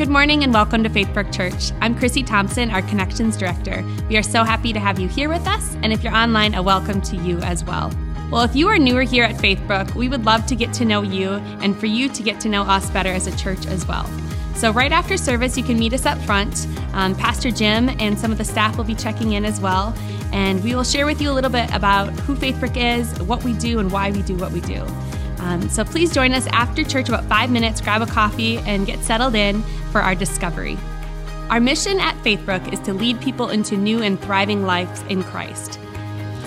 Good morning and welcome to Faithbrook Church. I'm Chrissy Thompson, our Connections Director. We are so happy to have you here with us, and if you're online, a welcome to you as well. Well, if you are newer here at Faithbrook, we would love to get to know you and for you to get to know us better as a church as well. So, right after service, you can meet us up front. Um, Pastor Jim and some of the staff will be checking in as well, and we will share with you a little bit about who Faithbrook is, what we do, and why we do what we do. Um, so please join us after church about five minutes, grab a coffee, and get settled in for our discovery. Our mission at Faithbrook is to lead people into new and thriving lives in Christ.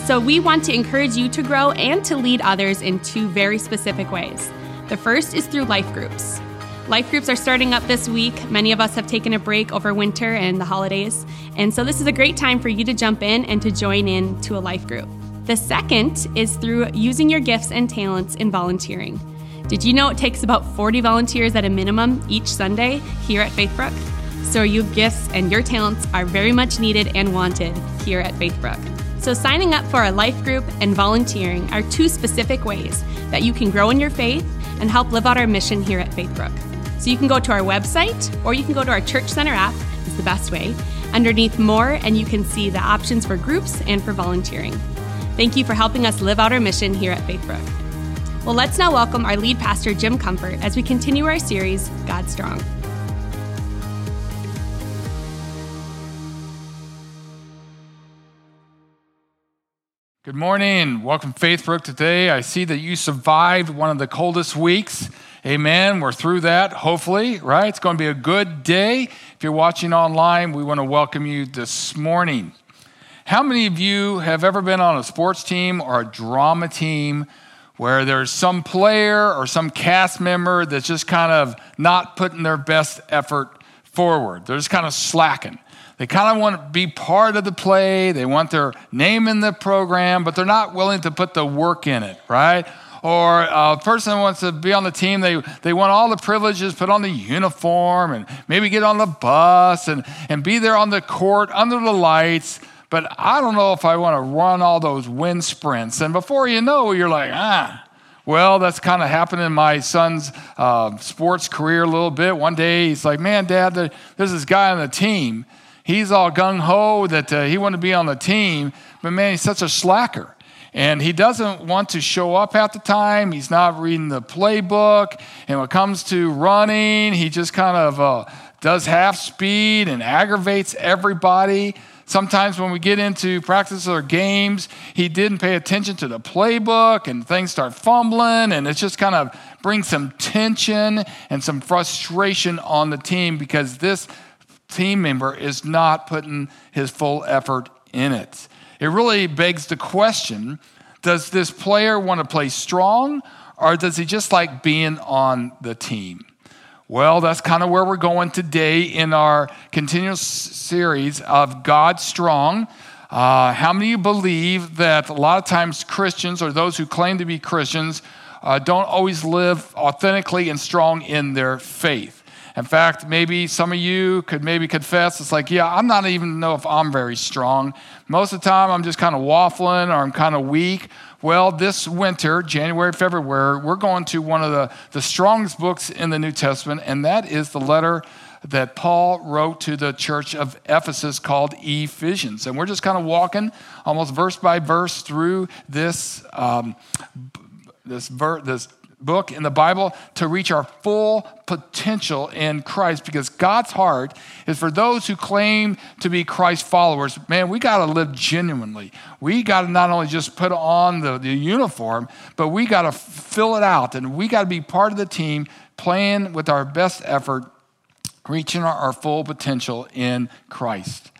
So we want to encourage you to grow and to lead others in two very specific ways. The first is through life groups. Life groups are starting up this week. Many of us have taken a break over winter and the holidays. And so this is a great time for you to jump in and to join in to a life group. The second is through using your gifts and talents in volunteering. Did you know it takes about 40 volunteers at a minimum each Sunday here at Faithbrook? So your gifts and your talents are very much needed and wanted here at Faithbrook. So signing up for a life group and volunteering are two specific ways that you can grow in your faith and help live out our mission here at Faithbrook. So you can go to our website or you can go to our Church Center app, is the best way, underneath more, and you can see the options for groups and for volunteering. Thank you for helping us live out our mission here at Faithbrook. Well, let's now welcome our lead pastor, Jim Comfort, as we continue our series, God Strong. Good morning. Welcome, Faithbrook, today. I see that you survived one of the coldest weeks. Amen. We're through that, hopefully, right? It's going to be a good day. If you're watching online, we want to welcome you this morning. How many of you have ever been on a sports team or a drama team where there's some player or some cast member that's just kind of not putting their best effort forward? They're just kind of slacking. They kind of want to be part of the play, they want their name in the program, but they're not willing to put the work in it, right? or a person wants to be on the team, they, they want all the privileges, put on the uniform and maybe get on the bus and, and be there on the court under the lights but I don't know if I want to run all those wind sprints. And before you know, you're like, ah. Well, that's kind of happened in my son's uh, sports career a little bit. One day he's like, man, dad, there's this guy on the team. He's all gung ho that uh, he wanted to be on the team, but man, he's such a slacker. And he doesn't want to show up at the time. He's not reading the playbook. And when it comes to running, he just kind of uh, does half speed and aggravates everybody. Sometimes when we get into practice or games, he didn't pay attention to the playbook and things start fumbling, and it just kind of brings some tension and some frustration on the team because this team member is not putting his full effort in it. It really begs the question does this player want to play strong, or does he just like being on the team? Well, that's kind of where we're going today in our continuous series of God Strong. Uh, how many of you believe that a lot of times Christians or those who claim to be Christians uh, don't always live authentically and strong in their faith? In fact, maybe some of you could maybe confess it's like, yeah, I'm not even know if I'm very strong. Most of the time, I'm just kind of waffling or I'm kind of weak well, this winter, January, February, we're going to one of the, the strongest books in the New Testament, and that is the letter that Paul wrote to the church of Ephesus called Ephesians. And we're just kind of walking almost verse by verse through this, um, this, ver- this book in the Bible to reach our full potential in Christ because God's heart is for those who claim to be Christ followers. Man, we got to live genuinely. We got to not only just put on the, the uniform, but we got to fill it out and we got to be part of the team playing with our best effort, reaching our, our full potential in Christ.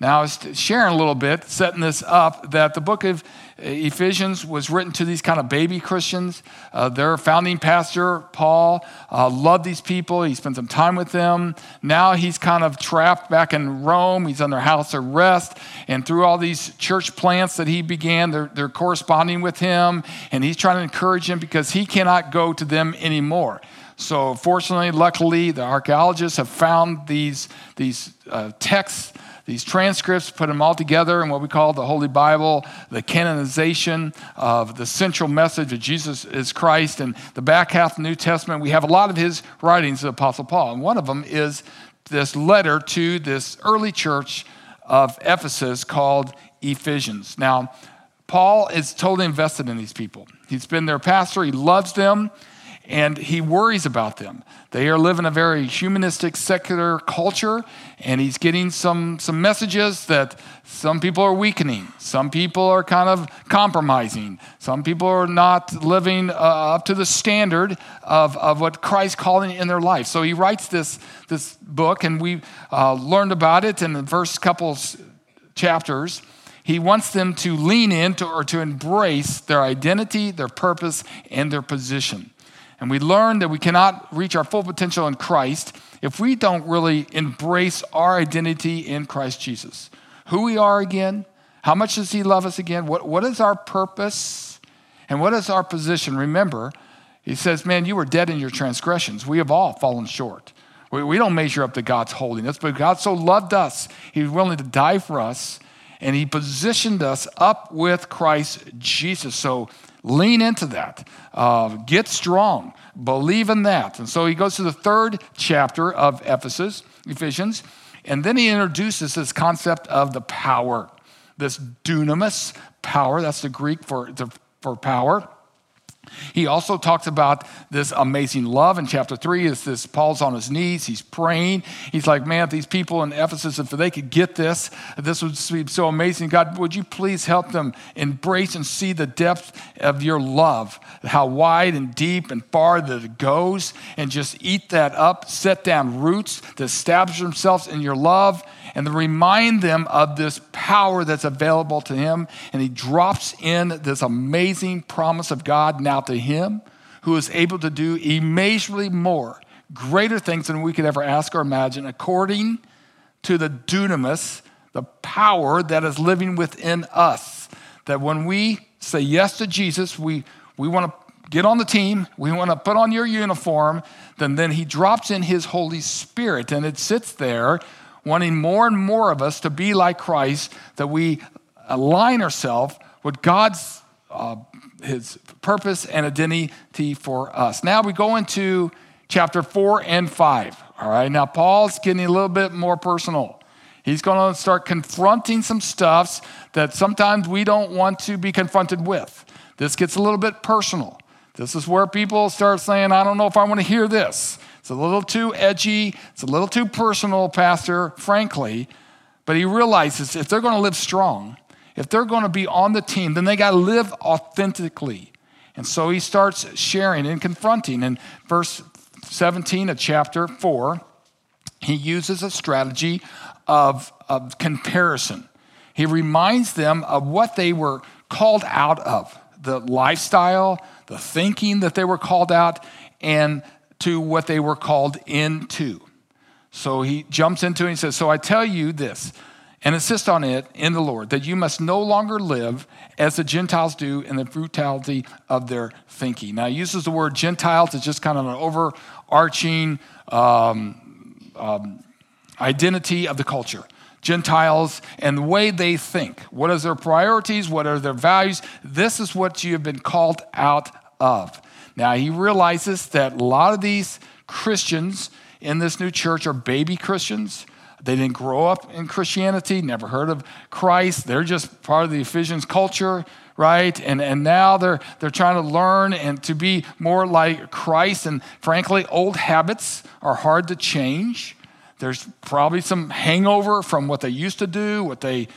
Now, sharing a little bit, setting this up, that the book of Ephesians was written to these kind of baby Christians. Uh, their founding pastor, Paul, uh, loved these people. He spent some time with them. Now he's kind of trapped back in Rome. He's under house arrest. And through all these church plants that he began, they're, they're corresponding with him. And he's trying to encourage him because he cannot go to them anymore. So, fortunately, luckily, the archaeologists have found these, these uh, texts these transcripts, put them all together in what we call the Holy Bible, the canonization of the central message of Jesus is Christ. And the back half of the New Testament, we have a lot of his writings, the Apostle Paul. And one of them is this letter to this early church of Ephesus called Ephesians. Now, Paul is totally invested in these people. He's been their pastor, he loves them, and he worries about them. They are living a very humanistic, secular culture, and he's getting some, some messages that some people are weakening. Some people are kind of compromising. Some people are not living uh, up to the standard of, of what Christ calling in their life. So he writes this, this book, and we uh, learned about it in the first couple chapters. He wants them to lean into or to embrace their identity, their purpose, and their position. And we learn that we cannot reach our full potential in Christ if we don't really embrace our identity in Christ Jesus. Who we are again, how much does He love us again, what, what is our purpose, and what is our position. Remember, He says, Man, you were dead in your transgressions. We have all fallen short. We, we don't measure up to God's holiness, but God so loved us, He was willing to die for us, and He positioned us up with Christ Jesus. So Lean into that. Uh, get strong. Believe in that. And so he goes to the third chapter of Ephesus, Ephesians, and then he introduces this concept of the power, this dunamis power. That's the Greek for, for power. He also talks about this amazing love in chapter three. Is this Paul's on his knees? He's praying. He's like, man, if these people in Ephesus, if they could get this, this would be so amazing. God, would you please help them embrace and see the depth of your love, how wide and deep and far that it goes, and just eat that up, set down roots to establish themselves in your love and to remind them of this power that's available to him. And he drops in this amazing promise of God now to him, who is able to do immeasurably more, greater things than we could ever ask or imagine, according to the dunamis, the power that is living within us. That when we say yes to Jesus, we, we want to get on the team, we want to put on your uniform, then, then he drops in his Holy Spirit and it sits there wanting more and more of us to be like Christ, that we align ourselves with God's uh, his purpose and identity for us. Now we go into chapter four and five. All right, now Paul's getting a little bit more personal. He's going to start confronting some stuffs that sometimes we don't want to be confronted with. This gets a little bit personal. This is where people start saying, I don't know if I want to hear this. It's a little too edgy, it's a little too personal, Pastor, frankly. But he realizes if they're going to live strong, if they're going to be on the team, then they got to live authentically. And so he starts sharing and confronting. In verse 17 of chapter 4, he uses a strategy of, of comparison. He reminds them of what they were called out of the lifestyle, the thinking that they were called out, and to what they were called into. So he jumps into it and says, So I tell you this, and insist on it in the Lord, that you must no longer live as the Gentiles do in the brutality of their thinking. Now, he uses the word Gentiles as just kind of an overarching um, um, identity of the culture. Gentiles and the way they think. What are their priorities? What are their values? This is what you have been called out of. Now, he realizes that a lot of these Christians in this new church are baby Christians. They didn't grow up in Christianity, never heard of Christ. They're just part of the Ephesians culture, right? And, and now they're, they're trying to learn and to be more like Christ. And frankly, old habits are hard to change. There's probably some hangover from what they used to do, what they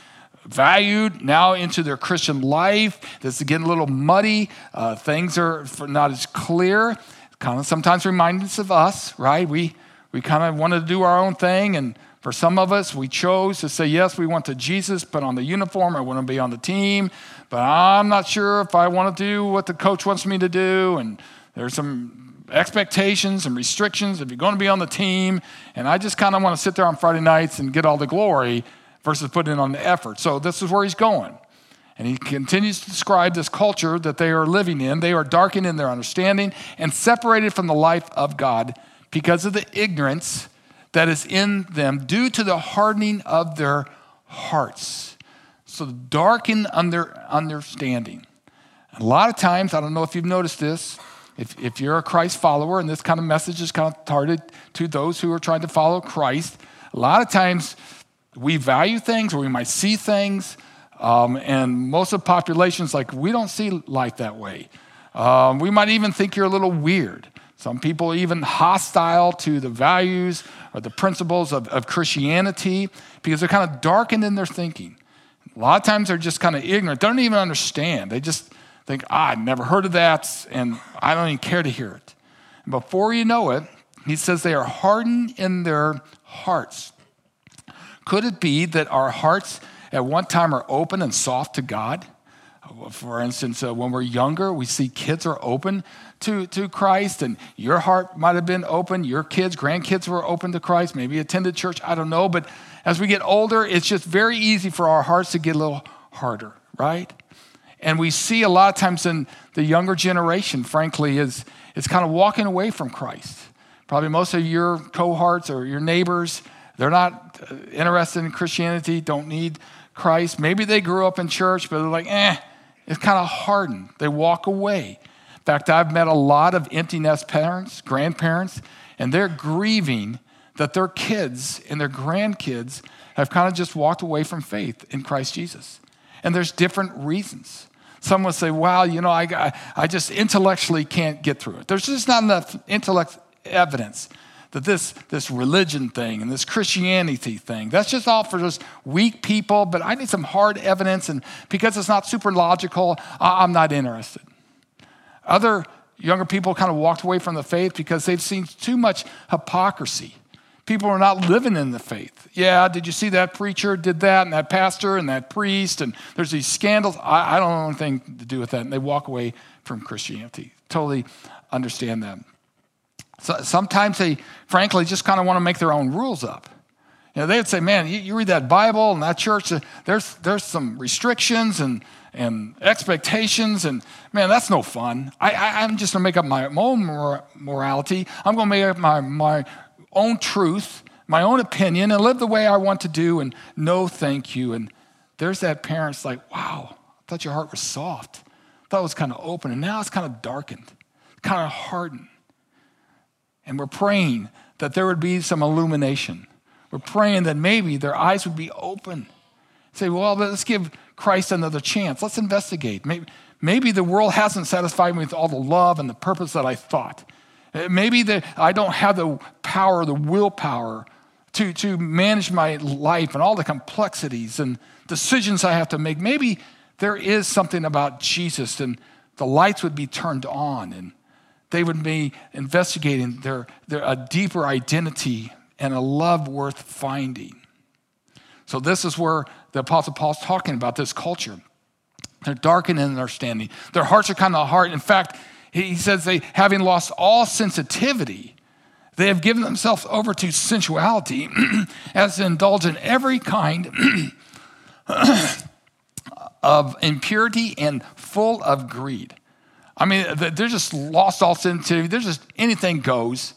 valued now into their Christian life. This is getting a little muddy. Uh, things are not as clear. Kind of sometimes reminds us of us, right? We, we kind of wanted to do our own thing. And for some of us, we chose to say, yes, we want to Jesus, put on the uniform. I want to be on the team. But I'm not sure if I want to do what the coach wants me to do. And there's some expectations and restrictions if you're going to be on the team. And I just kind of want to sit there on Friday nights and get all the glory versus putting in on the effort. So this is where he's going. And he continues to describe this culture that they are living in. They are darkened in their understanding and separated from the life of God because of the ignorance that is in them due to the hardening of their hearts. So darken under understanding. A lot of times, I don't know if you've noticed this, if, if you're a Christ follower, and this kind of message is kind of targeted to those who are trying to follow Christ, a lot of times we value things or we might see things, um, and most of the population's like, we don't see life that way. Um, we might even think you're a little weird. Some people even hostile to the values or the principles of, of Christianity because they're kind of darkened in their thinking. A lot of times they're just kind of ignorant. They don't even understand. They just think, ah, I've never heard of that, and I don't even care to hear it. And before you know it, he says they are hardened in their hearts. Could it be that our hearts at one time are open and soft to God? For instance, uh, when we're younger, we see kids are open to, to Christ, and your heart might have been open. Your kids, grandkids were open to Christ, maybe attended church, I don't know. But as we get older, it's just very easy for our hearts to get a little harder, right? And we see a lot of times in the younger generation, frankly, is, is kind of walking away from Christ. Probably most of your cohorts or your neighbors, they're not uh, interested in Christianity, don't need Christ. Maybe they grew up in church, but they're like, eh, it's kind of hardened. They walk away. In fact, I've met a lot of empty nest parents, grandparents, and they're grieving that their kids and their grandkids have kind of just walked away from faith in Christ Jesus. And there's different reasons. Some will say, well, you know, I, I just intellectually can't get through it. There's just not enough intellect evidence that this, this religion thing and this Christianity thing, that's just all for just weak people, but I need some hard evidence, and because it's not super logical, I'm not interested. Other younger people kind of walked away from the faith because they've seen too much hypocrisy. People are not living in the faith. Yeah, did you see that preacher did that, and that pastor, and that priest, and there's these scandals. I, I don't have anything to do with that. And they walk away from Christianity. Totally understand that. So sometimes they, frankly, just kind of want to make their own rules up. You know, they'd say, man, you, you read that Bible and that church, uh, there's, there's some restrictions and, and expectations, and man, that's no fun. I, I, am just going to make up my own morality. I'm going to make up my, my own truth, my own opinion, and live the way I want to do, and no thank you. And there's that parent's like, wow, I thought your heart was soft. I thought it was kind of open, and now it's kind of darkened, kind of hardened. And we're praying that there would be some illumination. We're praying that maybe their eyes would be open. Say, well, let's give Christ another chance. Let's investigate. Maybe, maybe the world hasn't satisfied me with all the love and the purpose that I thought. Uh, maybe the, I don't have the power, the willpower to, to manage my life and all the complexities and decisions I have to make. Maybe there is something about Jesus and the lights would be turned on and they would be investigating their, their, a deeper identity and a love worth finding. So, this is where the Apostle Paul's talking about this culture. They're darkened in understanding. Their hearts are kind of hard. In fact, he says they, having lost all sensitivity, they have given themselves over to sensuality as to indulge in every kind of impurity and full of greed. I mean, they're just lost all sensitivity. There's just anything goes.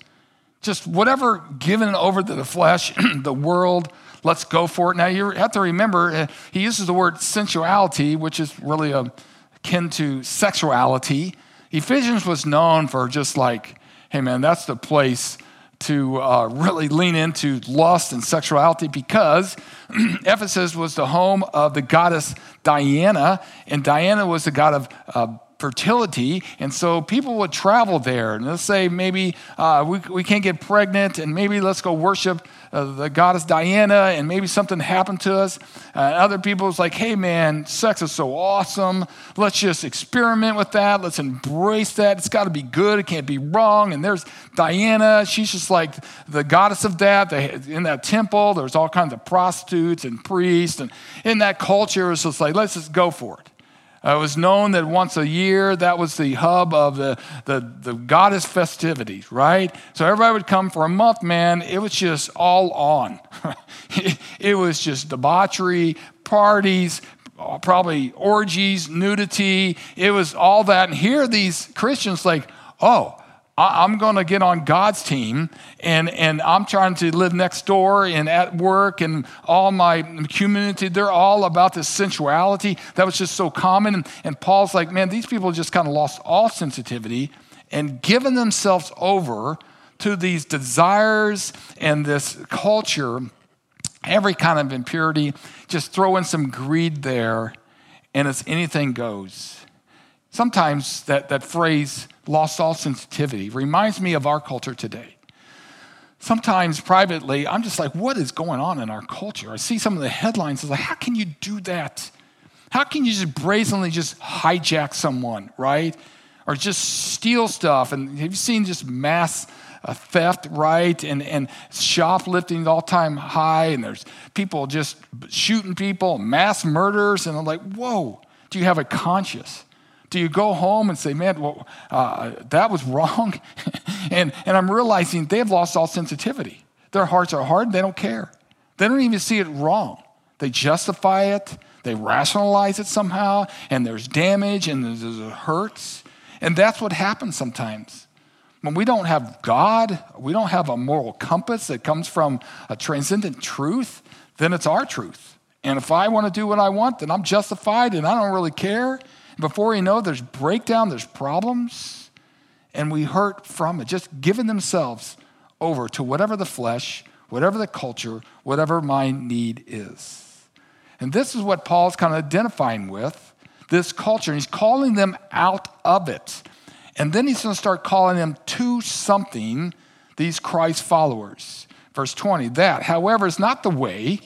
Just whatever given over to the flesh, the world, let's go for it. Now, you have to remember, uh, he uses the word sensuality, which is really akin to sexuality. Ephesians was known for just like, hey man, that's the place to uh, really lean into lust and sexuality because Ephesus was the home of the goddess Diana, and Diana was the god of uh, fertility. And so people would travel there. And let's say maybe uh, we, we can't get pregnant, and maybe let's go worship uh, the goddess Diana, and maybe something happened to us. Uh, other people was like, hey man, sex is so awesome. Let's just experiment with that. Let's embrace that. It's got to be good. It can't be wrong. And there's Diana. She's just like the goddess of that. They, in that temple, there's all kinds of prostitutes and priests. And in that culture, it's just like, let's just go for it. Uh, it was known that once a year, that was the hub of the, the, the goddess festivities, right? So everybody would come for a month, man. It was just all on. it was just debauchery, parties, probably orgies, nudity. It was all that. And here these Christians, like, oh, I'm going to get on God's team and, and I'm trying to live next door and at work and all my community, they're all about this sensuality. That was just so common. And, and Paul's like, man, these people just kind of lost all sensitivity and given themselves over to these desires and this culture, every kind of impurity, just throw in some greed there and it's anything goes. Sometimes that, that phrase, lost all sensitivity, reminds me of our culture today. Sometimes privately, I'm just like, what is going on in our culture? I see some of the headlines, it's like, how can you do that? How can you just brazenly just hijack someone, right? Or just steal stuff? And have you seen just mass uh, theft, right? And, and shoplifting all time high, and there's people just shooting people, mass murders, and I'm like, whoa, do you have a conscience? Do you go home and say, man, well, uh, that was wrong? and, and I'm realizing they've lost all sensitivity. Their hearts are hard, they don't care. They don't even see it wrong. They justify it, they rationalize it somehow, and there's damage and there's, there's hurts. And that's what happens sometimes. When we don't have God, we don't have a moral compass that comes from a transcendent truth, then it's our truth. And if I want to do what I want, then I'm justified and I don't really care. Before you know, there's breakdown, there's problems, and we hurt from it. Just giving themselves over to whatever the flesh, whatever the culture, whatever my need is. And this is what Paul's kind of identifying with this culture. And he's calling them out of it. And then he's going to start calling them to something, these Christ followers. Verse 20, that, however, is not the way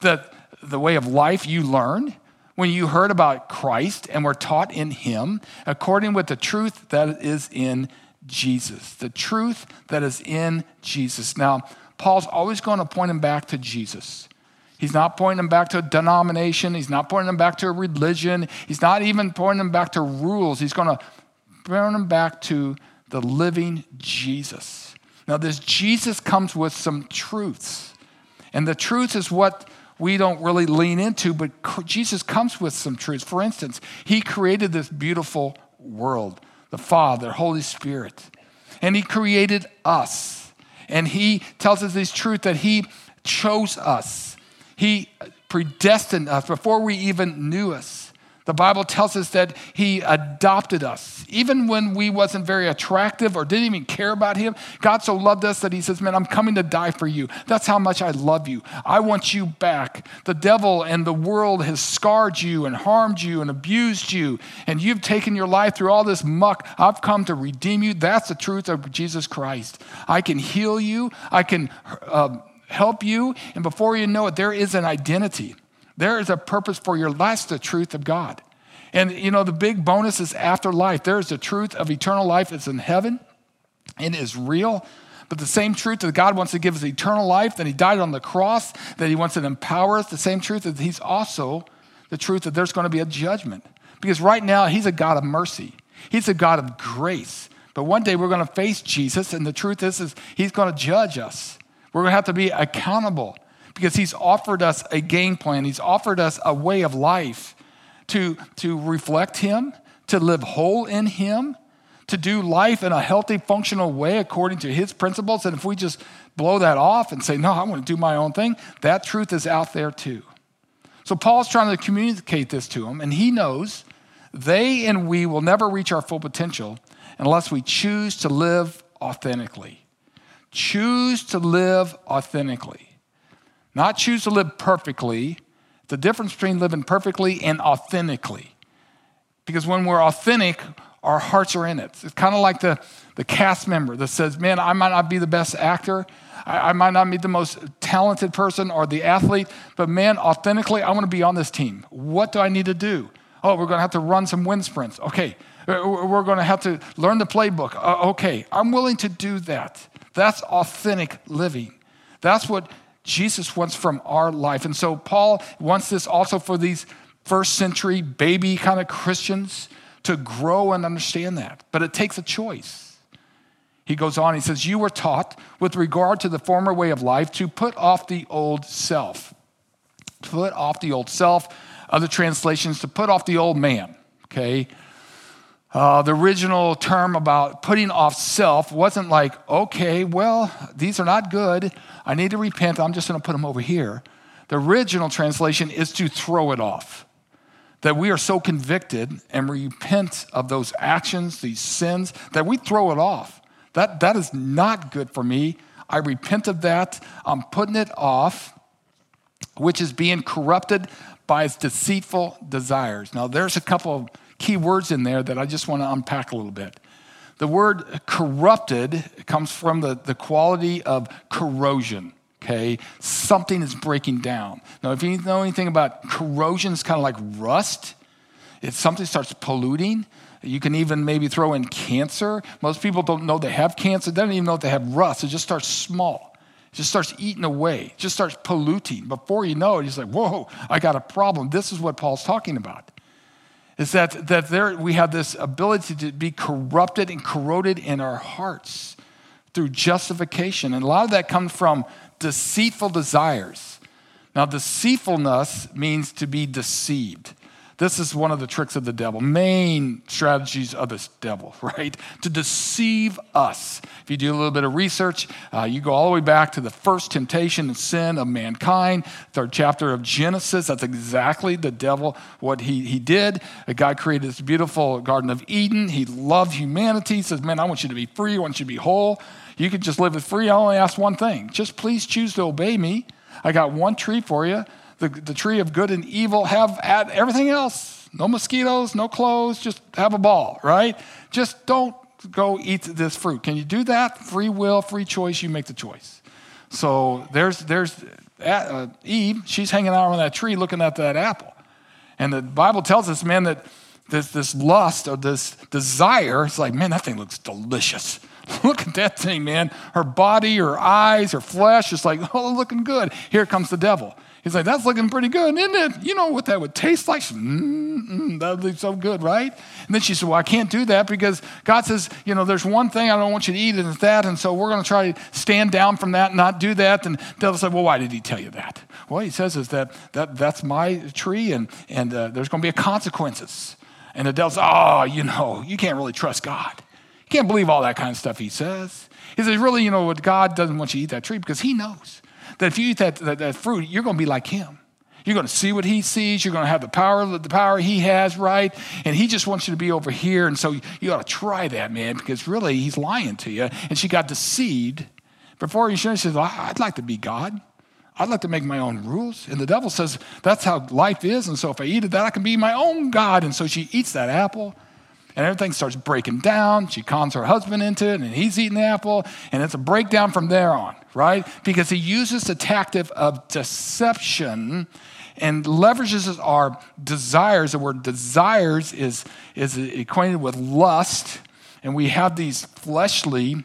that the way of life you learned when you heard about Christ and were taught in him according with the truth that is in Jesus. The truth that is in Jesus. Now, Paul's always going to point him back to Jesus. He's not pointing him back to a denomination. He's not pointing him back to a religion. He's not even pointing him back to rules. He's going to bring him back to the living Jesus. Now, this Jesus comes with some truths. And the truth is what we don't really lean into, but Jesus comes with some truths. For instance, He created this beautiful world, the Father, Holy Spirit, and He created us. And He tells us this truth that He chose us, He predestined us before we even knew us. The Bible tells us that he adopted us. Even when we wasn't very attractive or didn't even care about him, God so loved us that he says, "Man, I'm coming to die for you. That's how much I love you. I want you back. The devil and the world has scarred you and harmed you and abused you, and you've taken your life through all this muck. I've come to redeem you. That's the truth of Jesus Christ. I can heal you. I can uh, help you, and before you know it, there is an identity." There is a purpose for your life. That's the truth of God. And you know, the big bonus is afterlife. There is the truth of eternal life. It's in heaven and is real. But the same truth that God wants to give us eternal life, that He died on the cross, that He wants to empower us, the same truth that He's also the truth that there's going to be a judgment. Because right now, He's a God of mercy, He's a God of grace. But one day we're going to face Jesus, and the truth is, is He's going to judge us. We're going to have to be accountable because he's offered us a game plan, he's offered us a way of life to, to reflect him, to live whole in him, to do life in a healthy, functional way according to his principles. And if we just blow that off and say, no, I want to do my own thing, that truth is out there too. So Paul's trying to communicate this to them, and he knows they and we will never reach our full potential unless we choose to live authentically. Choose to live authentically. Not choose to live perfectly. The difference between living perfectly and authentically. Because when we're authentic, our hearts are in it. It's kind of like the, the cast member that says, Man, I might not be the best actor. I, I might not be the most talented person or the athlete, but man, authentically, I want to be on this team. What do I need to do? Oh, we're going to have to run some wind sprints. Okay. We're going to have to learn the playbook. Uh, okay. I'm willing to do that. That's authentic living. That's what Jesus wants from our life. And so Paul wants this also for these first century baby kind of Christians to grow and understand that. But it takes a choice. He goes on, he says, You were taught with regard to the former way of life to put off the old self. Put off the old self. Other translations, to put off the old man. Okay? Uh, the original term about putting off self wasn't like, okay, well, these are not good. I need to repent. I'm just going to put them over here. The original translation is to throw it off. That we are so convicted and repent of those actions, these sins, that we throw it off. That, that is not good for me. I repent of that. I'm putting it off, which is being corrupted by its deceitful desires. Now, there's a couple of key words in there that I just want to unpack a little bit. The word corrupted comes from the, the quality of corrosion. Okay, something is breaking down. Now, if you know anything about corrosion, it's kind of like rust. If something starts polluting, you can even maybe throw in cancer. Most people don't know they have cancer. They don't even know if they have rust. It just starts small. It just starts eating away. It just starts polluting. Before you know it, he's like, whoa, I got a problem. This is what Paul's talking about is that, that there, we have this ability to be corrupted and corroded in our hearts through justification. And a lot of that comes from deceitful desires. Now, deceitfulness means to be deceived. This is one of the tricks of the devil, main strategies of this devil, right? To deceive us. If you do a little bit of research, uh, you go all the way back to the first temptation and sin of mankind, third chapter of Genesis. That's exactly the devil, what he, he did. God created this beautiful Garden of Eden. He loved humanity. He says, Man, I want you to be free, I want you to be whole. You can just live it free. I only ask one thing just please choose to obey me. I got one tree for you the, the tree of good and evil, have add everything else. No mosquitoes, no clothes, just have a ball, right? Just don't go eat this fruit. Can you do that? Free will, free choice, you make the choice. So there's, there's uh, Eve, she's hanging out on that tree looking at that apple. And the Bible tells us, man, that this, this lust or this desire, it's like, man, that thing looks delicious. Look at that thing, man. Her body, her eyes, her flesh it's like, oh, looking good. Here comes the devil. He's like, that's looking pretty good, isn't it? You know what that would taste like? Mm-mm, that would be so good, right? And then she said, well, I can't do that because God says, you know, there's one thing I don't want you to eat, and it's that. And so we're going to try to stand down from that and not do that. And the devil said, well, why did he tell you that? Well, he says is that, that that's my tree, and, and uh, there's going to be consequences. And the devil says, oh, you know, you can't really trust God. You can't believe all that kind of stuff he says. He says, really, you know, what God doesn't want you to eat that tree because he knows that if you eat that, that, that fruit, you're going to be like him. You're going to see what he sees. You're going to have the power, the power he has, right? And he just wants you to be over here. And so you ought to try that, man, because really he's lying to you. And she got deceived. Before he says, I'd like to be God. I'd like to make my own rules. And the devil says, that's how life is. And so if I eat it, that I can be my own God. And so she eats that apple and everything starts breaking down. She cons her husband into it, and he's eating the apple, and it's a breakdown from there on, right? Because he uses the tactic of deception and leverages our desires. The word desires is, is acquainted with lust, and we have these fleshly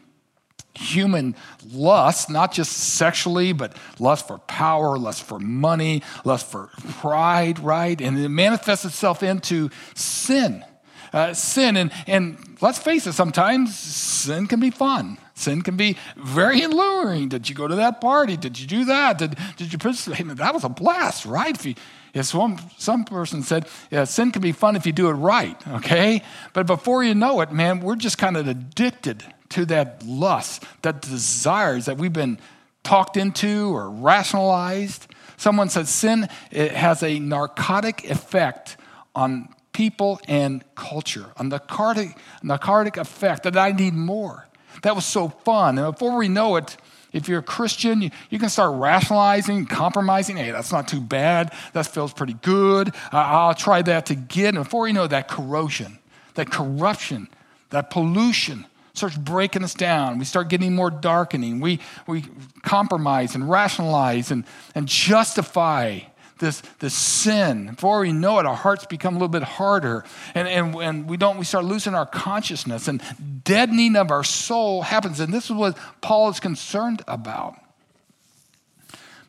human lust, not just sexually, but lust for power, lust for money, lust for pride, right? And it manifests itself into sin uh, sin. And, and let's face it, sometimes sin can be fun. Sin can be very alluring. Did you go to that party? Did you do that? Did, did you participate? That was a blast, right? If you, if some, some person said, yeah, sin can be fun if you do it right, okay? But before you know it, man, we're just kind of addicted to that lust, that desires that we've been talked into or rationalized. Someone said sin it has a narcotic effect on people, and culture. A narcotic, narcotic effect that I need more. That was so fun. And before we know it, if you're a Christian, you, can start rationalizing, compromising. Hey, that's not too bad. That feels pretty good. I'll try that again. And before you know that corrosion, that corruption, that pollution starts breaking us down. We start getting more darkening. We, we compromise and rationalize and, and justify this, this sin. Before we know it, our hearts become a little bit harder. And, and, and we don't, we start losing our consciousness and deadening of our soul happens. And this is what Paul is concerned about.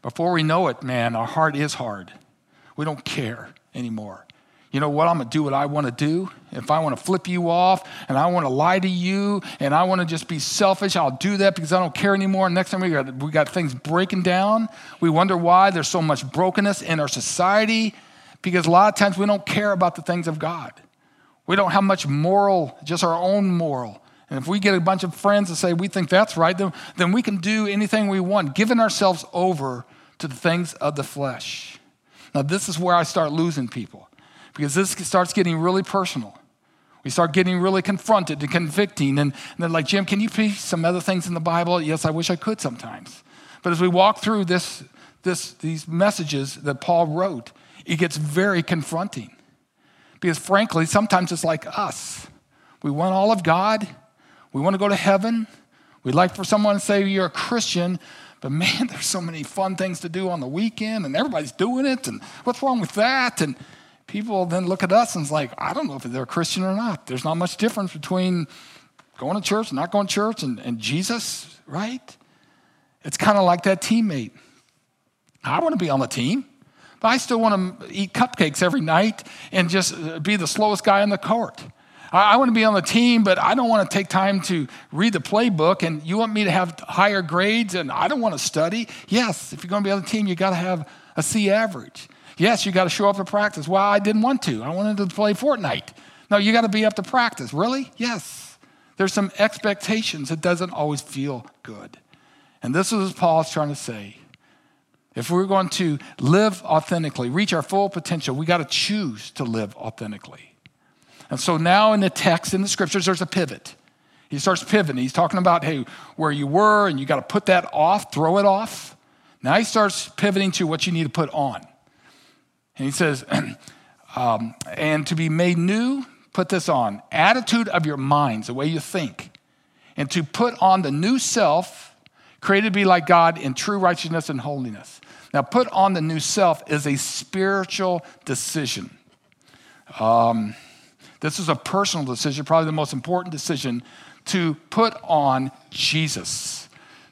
Before we know it, man, our heart is hard. We don't care anymore you know what, I'm going to do what I want to do. If I want to flip you off and I want to lie to you and I want to just be selfish, I'll do that because I don't care anymore. And next time we got, we got things breaking down, we wonder why there's so much brokenness in our society because a lot of times we don't care about the things of God. We don't have much moral, just our own moral. And if we get a bunch of friends that say we think that's right, then, then we can do anything we want, giving ourselves over to the things of the flesh. Now, this is where I start losing people because this starts getting really personal. We start getting really confronted and convicting. And, and they're like, Jim, can you preach some other things in the Bible? Yes, I wish I could sometimes. But as we walk through this, this, these messages that Paul wrote, it gets very confronting. Because frankly, sometimes it's like us. We want all of God, we want to go to heaven. We'd like for someone to say you're a Christian, but man, there's so many fun things to do on the weekend, and everybody's doing it, and what's wrong with that? And people then look at us and it's like, I don't know if they're a Christian or not. There's not much difference between going to church and not going to church and, and Jesus, right? It's kind of like that teammate. I want to be on the team, but I still want to eat cupcakes every night and just uh, be the slowest guy in the court. I, I want to be on the team, but I don't want to take time to read the playbook, and you want me to have higher grades, and I don't want to study. Yes, if you're going to be on the team, you got to have a C average. Yes, you got to show up to practice. Well, I didn't want to. I wanted to play Fortnite. No, you got to be up to practice. Really? Yes. There's some expectations. It doesn't always feel good. And this is what Paul's trying to say. If we're going to live authentically, reach our full potential, we got to choose to live authentically. And so now in the text, in the scriptures, there's a pivot. He starts pivoting. He's talking about, hey, where you were, and you got to put that off, throw it off. Now he starts pivoting to what you need to put on. And he says, um, and to be made new, put this on attitude of your minds, the way you think, and to put on the new self, created to be like God in true righteousness and holiness. Now, put on the new self is a spiritual decision. Um, this is a personal decision, probably the most important decision to put on Jesus.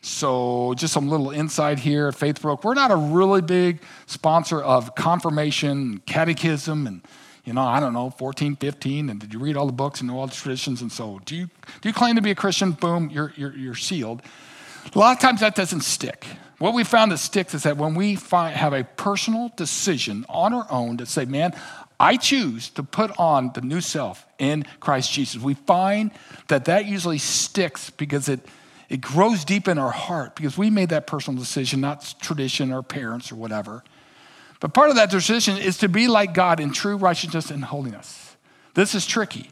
So, just some little insight here at Faithbrook. We're not a really big sponsor of confirmation, catechism, and, you know, I don't know, 14, 15, and did you read all the books and know all the traditions? And so, do you, do you claim to be a Christian? Boom, you're, you're, you're sealed. A lot of times that doesn't stick. What we found that sticks is that when we find, have a personal decision on our own to say, man, I choose to put on the new self in Christ Jesus, we find that that usually sticks because it it grows deep in our heart because we made that personal decision, not tradition or parents or whatever. But part of that decision is to be like God in true righteousness and holiness. This is tricky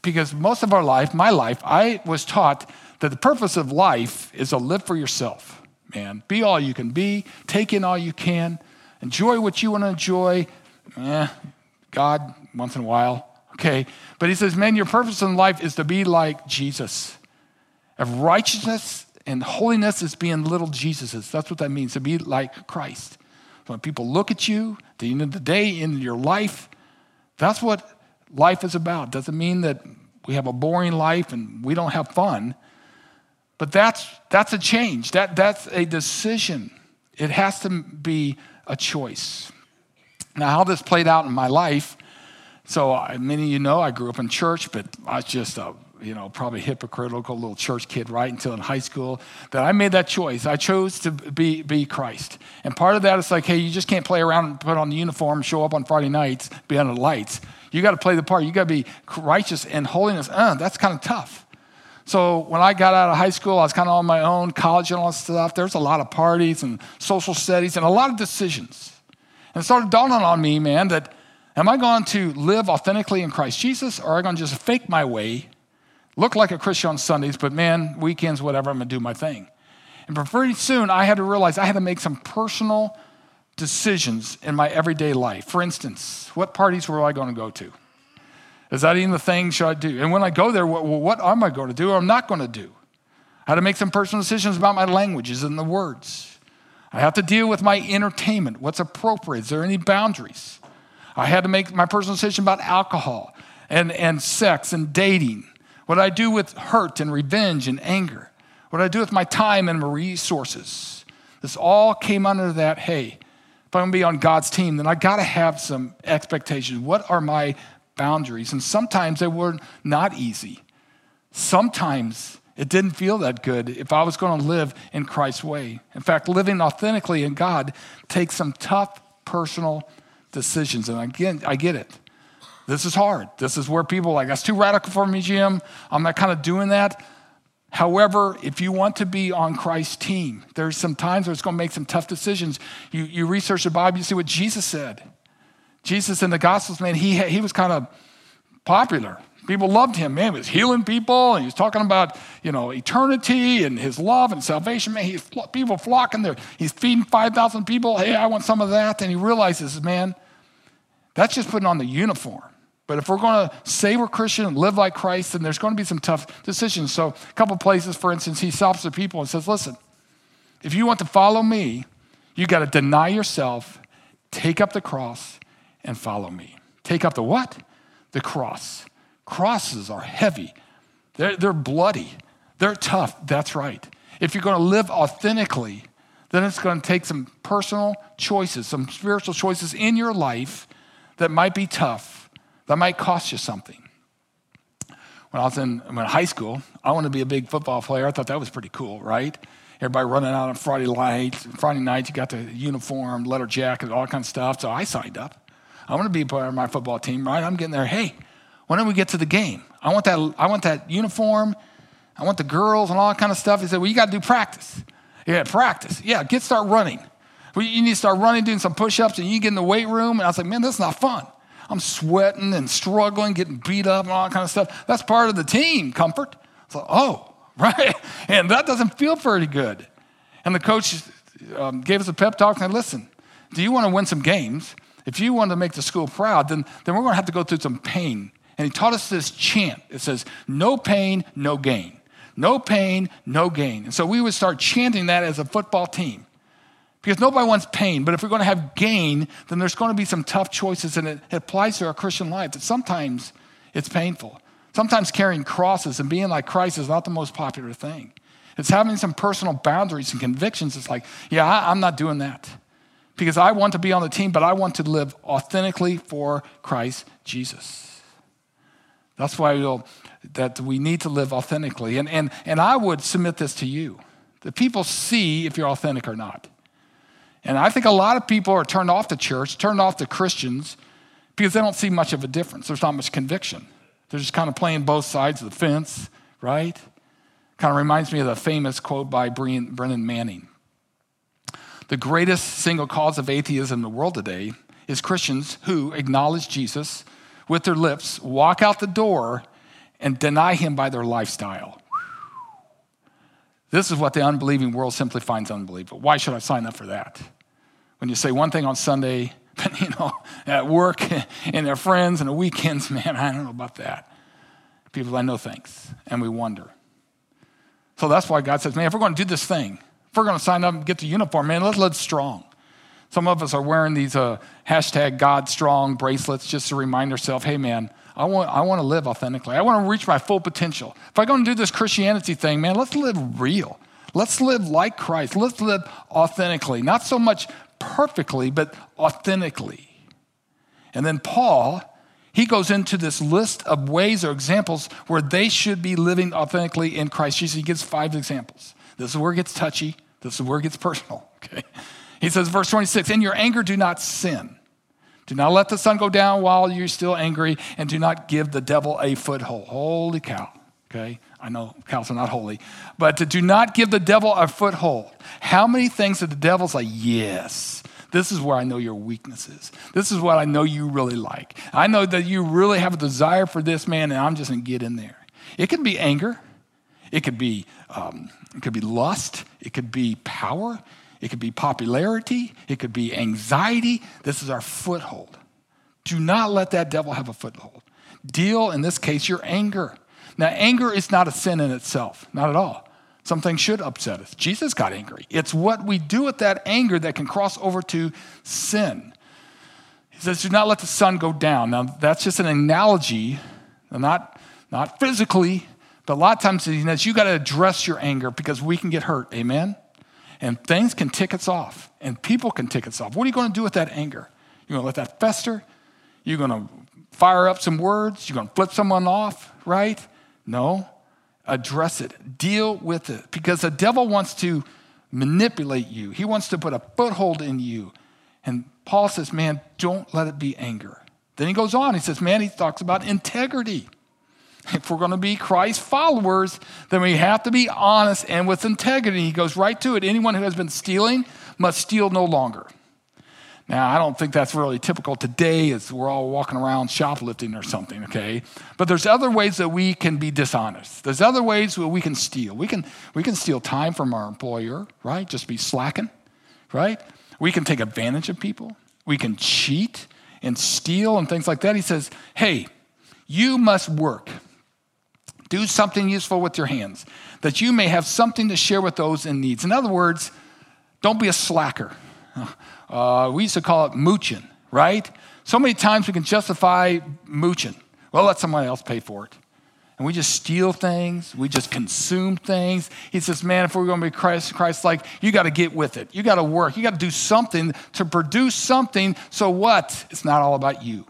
because most of our life, my life, I was taught that the purpose of life is to live for yourself, man. Be all you can be, take in all you can, enjoy what you want to enjoy. Eh, God, once in a while, okay. But he says, man, your purpose in life is to be like Jesus. Of righteousness and holiness is being little Jesuses. That's what that means, to be like Christ. When people look at you, at the end of the day, in your life, that's what life is about. Doesn't mean that we have a boring life and we don't have fun, but that's, that's a change. That, that's a decision. It has to be a choice. Now, how this played out in my life, so many of you know I grew up in church, but I was just a you know, probably hypocritical little church kid right until in high school that I made that choice. I chose to be, be Christ. And part of that is like, hey, you just can't play around and put on the uniform, show up on Friday nights, be under the lights. You got to play the part. You got to be righteous and holiness. Uh, that's kind of tough. So when I got out of high school, I was kind of on my own, college and all that stuff. There's a lot of parties and social studies and a lot of decisions. And it started dawning on me, man, that am I going to live authentically in Christ Jesus or am I going to just fake my way Look like a Christian on Sundays, but man, weekends, whatever, I'm gonna do my thing. And pretty soon, I had to realize I had to make some personal decisions in my everyday life. For instance, what parties were I going to go to? Is that even the thing should I do? And when I go there, well, what am I going to do or I'm not going to do? I had to make some personal decisions about my languages and the words. I have to deal with my entertainment. What's appropriate? Is there any boundaries? I had to make my personal decision about alcohol and, and sex and dating. What I do with hurt and revenge and anger. What I do with my time and my resources. This all came under that hey, if I'm gonna be on God's team, then I gotta have some expectations. What are my boundaries? And sometimes they were not easy. Sometimes it didn't feel that good if I was to live in Christ's way. In fact, living authentically in God takes some tough personal decisions. And again, I get it. This is hard. This is where people are like, that's too radical for me, Jim. I'm not kind of doing that. However, if you want to be on Christ's team, there's some times where it's going to make some tough decisions. You, you research the Bible, you see what Jesus said. Jesus in the Gospels, man, he, he was kind of popular. People loved him. Man, he was healing people, and he was talking about, you know, eternity and his love and salvation. Man, he's people flocking there. He's feeding 5,000 people. Hey, I want some of that. And he realizes, man, that's just putting on the uniform. But if we're going to say we're Christian and live like Christ, then there's going to be some tough decisions. So, a couple places, for instance, he stops the people and says, Listen, if you want to follow me, you got to deny yourself, take up the cross, and follow me. Take up the what? The cross. Crosses are heavy, they're, they're bloody, they're tough. That's right. If you're going to live authentically, then it's going to take some personal choices, some spiritual choices in your life that might be tough, that might cost you something. When I was in, in high school, I wanted to be a big football player. I thought that was pretty cool, right? Everybody running out on Friday nights. Friday nights, you got the uniform, letter jacket, all kind of stuff. So I signed up. I want to be part of my football team, right? I'm getting there. Hey, when do we get to the game? I want that, I want that uniform. I want the girls and all that kind of stuff. He said, Well, you got to do practice. Yeah, practice. Yeah, get start running. Well, you need to start running, doing some push ups, and you get in the weight room. And I was like, Man, this is not fun. I'm sweating and struggling, getting beat up and all that kind of stuff. That's part of the team comfort. So, oh, right. And that doesn't feel pretty good. And the coach um, gave us a pep talk and said, Listen, do you want to win some games? If you want to make the school proud, then, then we're going to have to go through some pain and he taught us this chant. It says, No pain, no gain. No pain, no gain. And so we would start chanting that as a football team. Because nobody wants pain, but if we're going to have gain, then there's going to be some tough choices, and it, applies to our Christian life that sometimes it's painful. Sometimes carrying crosses and being like Christ is not the most popular thing. It's having some personal boundaries and convictions. It's like, yeah, I, I'm not doing that because I want to be on the team, but I want to live authentically for Christ Jesus. That's why we'll, that we need to live authentically. And, and, and I would submit this to you. The people see if you're authentic or not. And I think a lot of people are turned off the church, turned off the Christians, because they don't see much of a difference. There's not much conviction. They're just kind of playing both sides of the fence, right? Kind of reminds me of the famous quote by Brennan Manning. The greatest single cause of atheism in the world today is Christians who acknowledge Jesus with their lips, walk out the door, and deny him by their lifestyle. This is what the unbelieving world simply finds unbelievable. Why should I sign up for that? When you say one thing on Sunday, but you know, at work and their friends and the weekends, man, I don't know about that. People, I know thanks, and we wonder. So that's why God says, man, if we're going to do this thing, if we're going to sign up and get the uniform, man, let's live strong. Some of us are wearing these uh, hashtag God Strong bracelets just to remind ourselves, hey, man, I want, I want to live authentically. I want to reach my full potential. If I'm going to do this Christianity thing, man, let's live real. Let's live like Christ. Let's live authentically. Not so much perfectly, but authentically. And then Paul, he goes into this list of ways or examples where they should be living authentically in Christ Jesus. He gives five examples. This is where it gets touchy. This is where it gets personal, okay? He says, verse 26, in your anger, do not sin. Do not let the sun go down while you're still angry, and do not give the devil a foothold. Holy cow. Okay, I know cows are not holy, but do not give the devil a foothold. How many things that the devil's like, yes, this is where I know your weaknesses. This is what I know you really like. I know that you really have a desire for this man, and I'm just gonna get in there. It could be anger, it could be um, it could be lust, it could be power, it could be popularity, it could be anxiety. This is our foothold. Do not let that devil have a foothold. Deal, in this case, your anger. Now, anger is not a sin in itself, not at all. Something should upset us. Jesus got angry. It's what we do with that anger that can cross over to sin. He says, Do not let the sun go down. Now, that's just an analogy, not, not physically, but a lot of times he says, You got to address your anger because we can get hurt. Amen? And things can tick us off, and people can tick us off. What are you going to do with that anger? You're going to let that fester? You're going to fire up some words? You're going to flip someone off, right? No. Address it, deal with it, because the devil wants to manipulate you, he wants to put a foothold in you. And Paul says, man, don't let it be anger. Then he goes on, he says, man, he talks about integrity. If we're going to be Christ followers, then we have to be honest and with integrity. He goes right to it. Anyone who has been stealing must steal no longer. Now, I don't think that's really typical today as we're all walking around shoplifting or something, okay? But there's other ways that we can be dishonest. There's other ways that we can steal. We can, we can steal time from our employer, right? Just be slacking, right? We can take advantage of people. We can cheat and steal and things like that. He says, hey, you must work. Do something useful with your hands, that you may have something to share with those in needs. In other words, don't be a slacker. Uh, we used to call it mooching, right? So many times we can justify mooching. Well, let somebody else pay for it. And we just steal things, we just consume things. He says, Man, if we're going to be Christ, Christ like, you got to get with it. You got to work. You got to do something to produce something. So what? It's not all about you.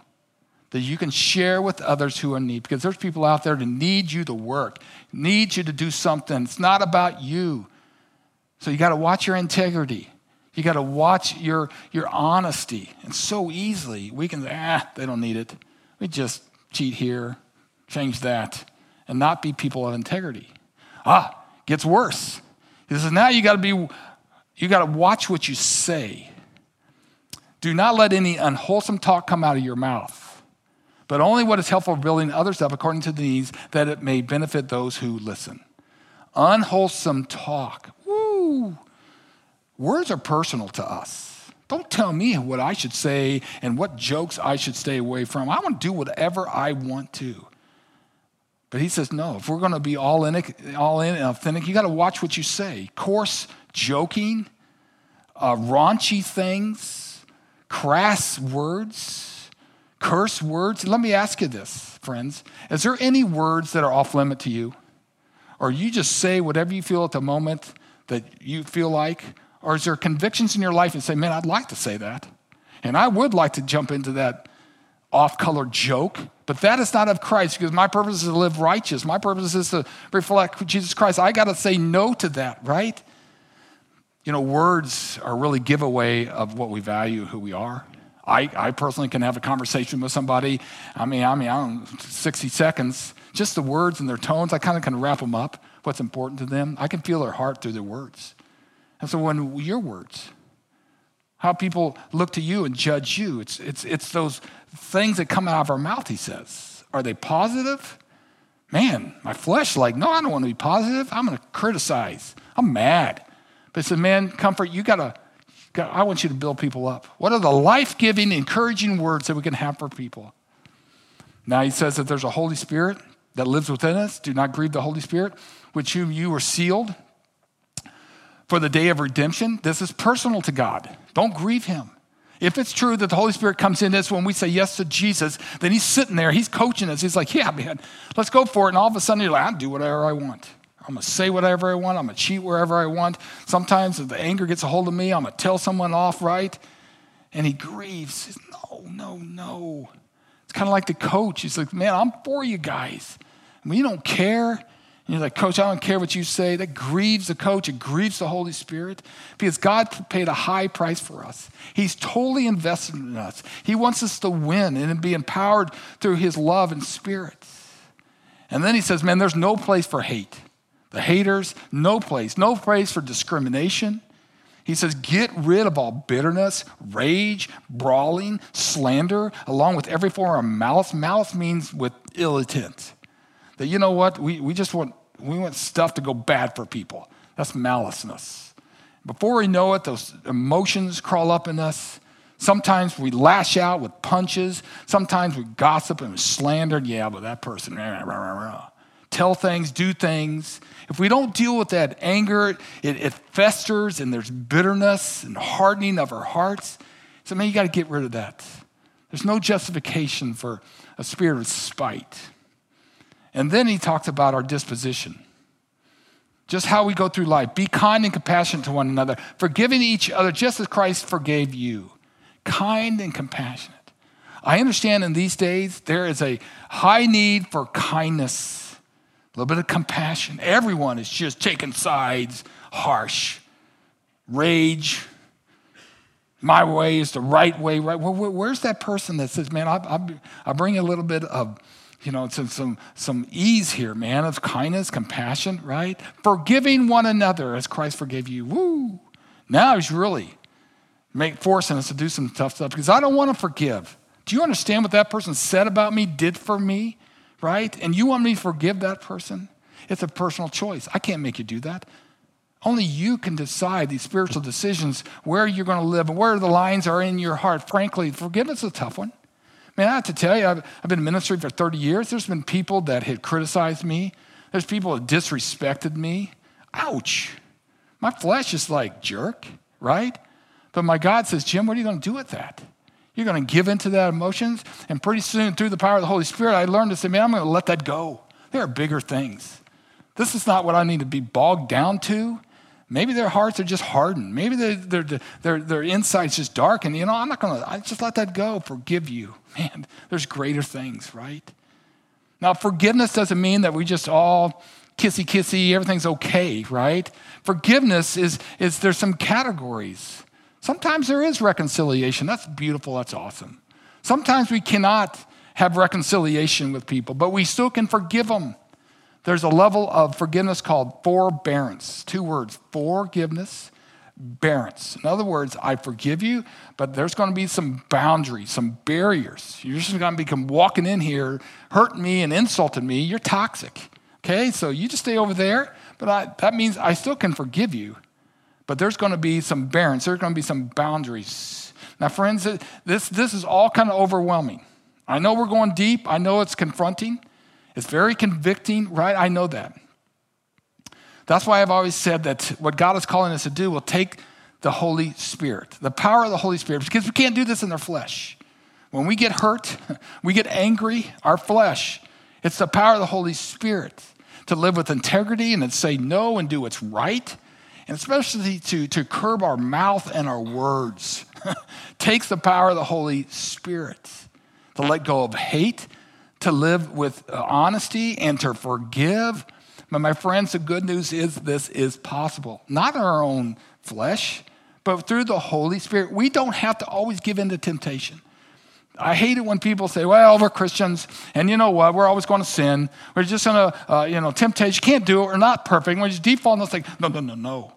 That you can share with others who are in need. Because there's people out there that need you to work, need you to do something. It's not about you. So you got to watch your integrity. You got to watch your, your honesty. And so easily we can ah, they don't need it. We just cheat here, change that, and not be people of integrity. Ah, gets worse. He says, now you got to be, you got to watch what you say. Do not let any unwholesome talk come out of your mouth, but only what is helpful building others up according to the needs that it may benefit those who listen. Unwholesome talk. Woo! Words are personal to us. Don't tell me what I should say and what jokes I should stay away from. I want to do whatever I want to. But he says, no, if we're going to be all in, all in and authentic, you got to watch what you say. Coarse joking, uh, raunchy things, crass words, curse words. Let me ask you this, friends. Is there any words that are off limit to you? Or you just say whatever you feel at the moment that you feel like? Or is there convictions in your life and say, man, I'd like to say that? And I would like to jump into that off color joke, but that is not of Christ because my purpose is to live righteous. My purpose is to reflect Jesus Christ. I got to say no to that, right? You know, words are really giveaway of what we value, who we are. I, I personally can have a conversation with somebody. I mean, I mean, I don't 60 seconds, just the words and their tones, I kind of can wrap them up, what's important to them. I can feel their heart through their words. And so when your words, how people look to you and judge you, it's, it's, it's those things that come out of our mouth, he says. Are they positive? Man, my flesh, like, no, I don't want to be positive. I'm going to criticize. I'm mad. But he said, man, comfort, you got to, I want you to build people up. What are the life giving, encouraging words that we can have for people? Now he says that there's a Holy Spirit that lives within us. Do not grieve the Holy Spirit, which whom you were sealed for the day of redemption, this is personal to God. Don't grieve him. If it's true that the Holy Spirit comes in us when we say yes to Jesus, then he's sitting there, he's coaching us. He's like, yeah, man, let's go for it. And all of a sudden, you're like, I'll do whatever I want. I'm going to say whatever I want. I'm going to cheat wherever I want. Sometimes if the anger gets a hold of me, I'm going to tell someone off right. And he grieves. Says, no, no, no. It's kind of like the coach. He's like, man, I'm for you guys. And we don't care. And you're like, Coach, I don't care what you say. That grieves the coach. It grieves the Holy Spirit because God paid a high price for us. He's totally invested in us. He wants us to win and be empowered through His love and Spirit. And then He says, Man, there's no place for hate. The haters, no place. No place for discrimination. He says, Get rid of all bitterness, rage, brawling, slander, along with every form of malice. Malice means with ill intent. That you know what? We, we just want, we want stuff to go bad for people. That's maliceness. Before we know it, those emotions crawl up in us. Sometimes we lash out with punches. Sometimes we gossip and slander. Yeah, but that person, rah, rah, rah, tell things, do things. If we don't deal with that anger, it, it festers and there's bitterness and hardening of our hearts. So, man, you got to get rid of that. There's no justification for a spirit of spite. And then he talked about our disposition. Just how we go through life. Be kind and compassionate to one another, forgiving each other just as Christ forgave you. Kind and compassionate. I understand in these days there is a high need for kindness, a little bit of compassion. Everyone is just taking sides, harsh, rage, my way is the right way. Right? Well, where's that person that says, man, I'll, I'll, bring a little bit of, you know, some, some, some ease here, man, of kindness, compassion, right? Forgiving one another as Christ forgave you. Woo! Now he's really make, forcing us to do some tough stuff because I don't want to forgive. Do you understand what that person said about me, did for me, right? And you want me to forgive that person? It's a personal choice. I can't make you do that. Only you can decide these spiritual decisions, where you're going to live and where the lines are in your heart. Frankly, forgiveness is a tough one. Man, I have to tell you, I've, I've been in ministry for 30 years. There's been people that had criticized me, there's people that disrespected me. Ouch. My flesh is like, jerk, right? But my God says, Jim, what are you going to do with that? You're going to give into that emotions. And pretty soon, through the power of the Holy Spirit, I learned to say, man, I'm going to let that go. There are bigger things. This is not what I need to be bogged down to. Maybe their hearts are just hardened. Maybe their, their, their, their inside's just dark. And, you know, I'm not going to, I just let that go. Forgive you. Man, there's greater things, right? Now, forgiveness doesn't mean that we just all kissy kissy, everything's okay, right? Forgiveness is, is there's some categories. Sometimes there is reconciliation. That's beautiful. That's awesome. Sometimes we cannot have reconciliation with people, but we still can forgive them. There's a level of forgiveness called forbearance. Two words forgiveness, bearance. In other words, I forgive you, but there's going to be some boundaries, some barriers. You're just going to become walking in here, hurting me and insulting me. You're toxic. Okay, so you just stay over there, but I, that means I still can forgive you, but there's going to be some bearance, there's going to be some boundaries. Now, friends, this, this is all kind of overwhelming. I know we're going deep, I know it's confronting, it's very convicting, right? I know that. That's why I've always said that what God is calling us to do will take the Holy Spirit, the power of the Holy Spirit, because we can't do this in our flesh. When we get hurt, we get angry, our flesh, it's the power of the Holy Spirit to live with integrity and to say no and do what's right and especially to, to curb our mouth and our words, takes the power of the Holy Spirit to let go of hate, to live with uh, honesty, and to forgive. But my friends, the good news is this is possible. Not in our own flesh, but through the Holy Spirit. We don't have to always give in to temptation. I hate it when people say, well, we're Christians, and you know what? We're always going to sin. We're just going to, uh, you know, temptation. You can't do it. We're not perfect. We just default, and it's like, no, no, no, no.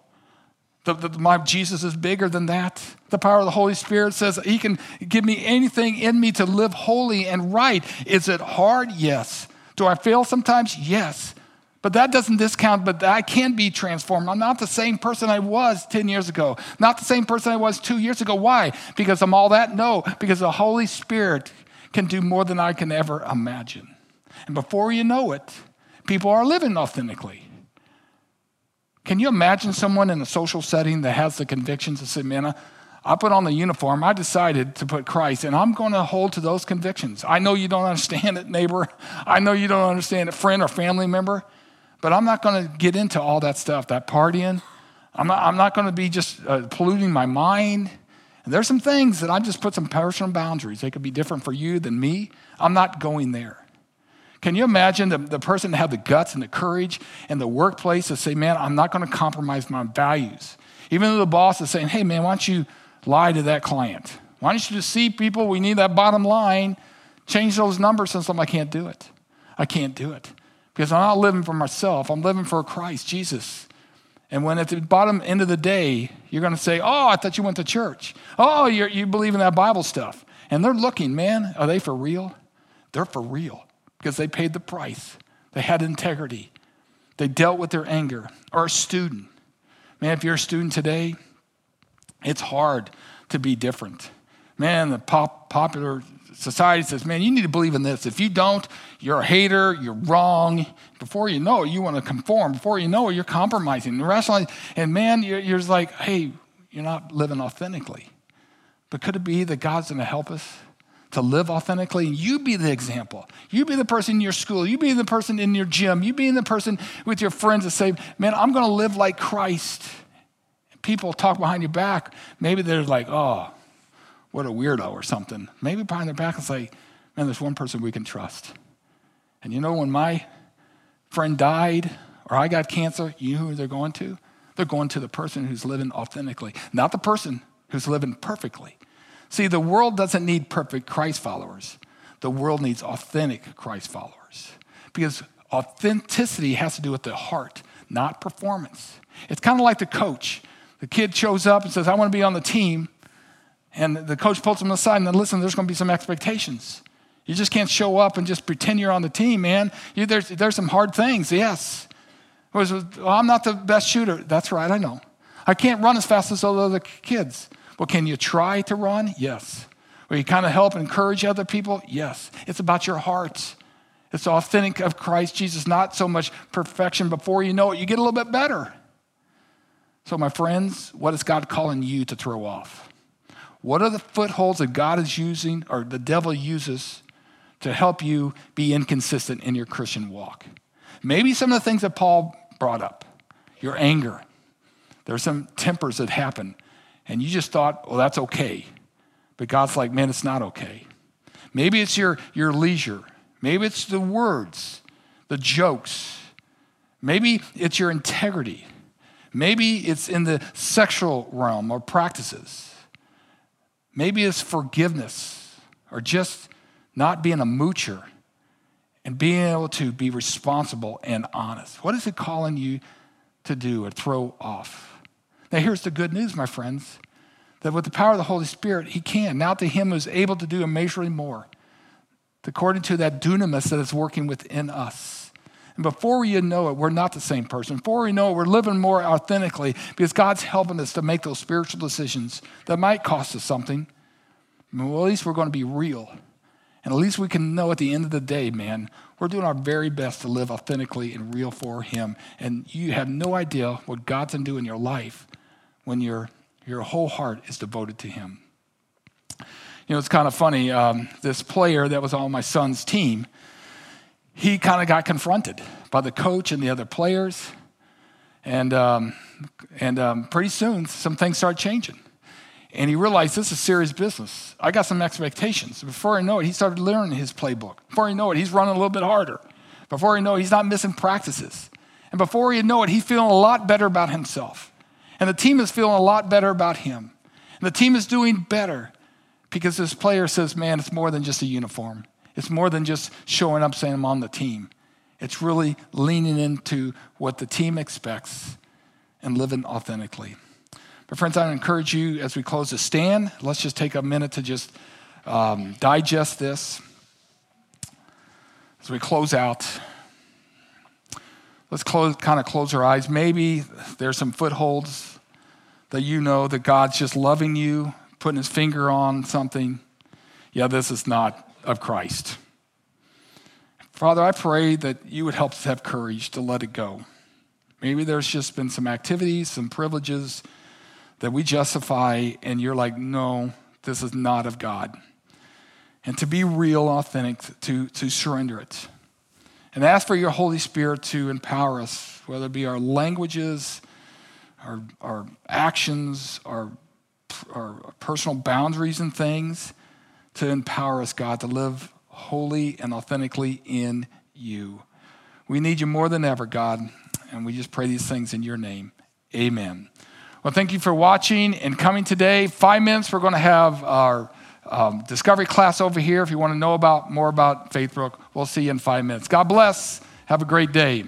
The, the, my Jesus is bigger than that. The power of the Holy Spirit says He can give me anything in me to live holy and right. Is it hard? Yes. Do I fail sometimes? Yes. But that doesn't discount, but I can be transformed. I'm not the same person I was 10 years ago, not the same person I was two years ago. Why? Because I'm all that? No, because the Holy Spirit can do more than I can ever imagine. And before you know it, people are living authentically. Can you imagine someone in a social setting that has the convictions to say, man, I put on the uniform, I decided to put Christ, and I'm going to hold to those convictions. I know you don't understand it, neighbor. I know you don't understand it, friend or family member. But I'm not going to get into all that stuff, that partying. I'm not, I'm not going to be just uh, polluting my mind. And there's some things that I just put some personal boundaries. They could be different for you than me. I'm not going there. Can you imagine the, the person that have the guts and the courage in the workplace to say, man, I'm not going to compromise my values? Even though the boss is saying, hey, man, why don't you lie to that client? Why don't you deceive people? We need that bottom line. Change those numbers. And something, I can't do it. I can't do it. Because I'm not living for myself, I'm living for Christ, Jesus. And when at the bottom end of the day, you're going to say, Oh, I thought you went to church. Oh, you believe in that Bible stuff. And they're looking, man, are they for real? They're for real because they paid the price. They had integrity. They dealt with their anger. Or a student. Man, if you're a student today, it's hard to be different. Man, the pop, popular society says, man, you need to believe in this. If you don't, you're a hater, you're wrong. Before you know it, you want to conform. Before you know it, you're compromising, rationalizing. And man, you're, you're just like, hey, you're not living authentically. But could it be that God's going to help us to live authentically? You be the example. You be the person in your school. You be the person in your gym. You be the person with your friends that say, man, I'm going to live like Christ. People talk behind your back. Maybe they're like, oh, what a weirdo or something. Maybe behind their back and say, man, there's one person we can trust. And you know, when my friend died or I got cancer, you know who they're going to? They're going to the person who's living authentically. Not the person who's living perfectly. See, the world doesn't need perfect Christ followers, the world needs authentic Christ followers. Because authenticity has to do with the heart, not performance. It's kind of like the coach. The kid shows up and says, I want to be on the team. And the coach pulls him aside and then, listen, there's going to be some expectations. You just can't show up and just pretend you're on the team, man. You, there's, there's some hard things, yes. Was, well, I'm not the best shooter. That's right, I know. I can't run as fast as all the other kids. Well, can you try to run? Yes. Will you kind of help encourage other people? Yes. It's about your heart. It's authentic of Christ Jesus, not so much perfection. Before you know it, you get a little bit better. So, my friends, what is God calling you to throw off? What are the footholds that God is using or the devil uses to help you be inconsistent in your Christian walk? Maybe some of the things that Paul brought up your anger. There's some tempers that happen, and you just thought, well, that's okay. But God's like, man, it's not okay. Maybe it's your, your leisure. Maybe it's the words, the jokes. Maybe it's your integrity. Maybe it's in the sexual realm or practices. Maybe it's forgiveness or just not being a moocher and being able to be responsible and honest. What is it calling you to do or throw off? Now, here's the good news, my friends that with the power of the Holy Spirit, He can. Now, to Him who is able to do immeasurably more, according to that dunamis that is working within us. And before you know it, we're not the same person. Before we know it, we're living more authentically because God's helping us to make those spiritual decisions that might cost us something. Well, at least we're going to be real. And at least we can know at the end of the day, man, we're doing our very best to live authentically and real for Him. And you have no idea what God's going to do in your life when your, your whole heart is devoted to Him. You know, it's kind of funny. Um, this player that was on my son's team, he kind of got confronted by the coach and the other players. And, um, and um, pretty soon, some things started changing. And he realized this is serious business. I got some expectations. Before I know it, he started learning his playbook. Before I know it, he's running a little bit harder. Before I know it, he's not missing practices. And before you know it, he's feeling a lot better about himself. And the team is feeling a lot better about him. And the team is doing better because this player says, man, it's more than just a uniform. It's more than just showing up saying I'm on the team. It's really leaning into what the team expects and living authentically. But, friends, I encourage you as we close to stand, let's just take a minute to just um, digest this. As we close out, let's close, kind of close our eyes. Maybe there's some footholds that you know that God's just loving you, putting his finger on something. Yeah, this is not of Christ. Father, I pray that you would help us have courage to let it go. Maybe there's just been some activities, some privileges that we justify, and you're like, no, this is not of God. And to be real, authentic, to, to surrender it. And ask for your Holy Spirit to empower us, whether it be our languages, our, our actions, our, our personal boundaries and things, to empower us, God, to live holy and authentically in you. We need you more than ever, God, and we just pray these things in your name. Amen. Well, thank you for watching and coming today. Five minutes, we're going to have our um, discovery class over here. If you want to know about more about Faithbrook, we'll see you in five minutes. God bless. Have a great day.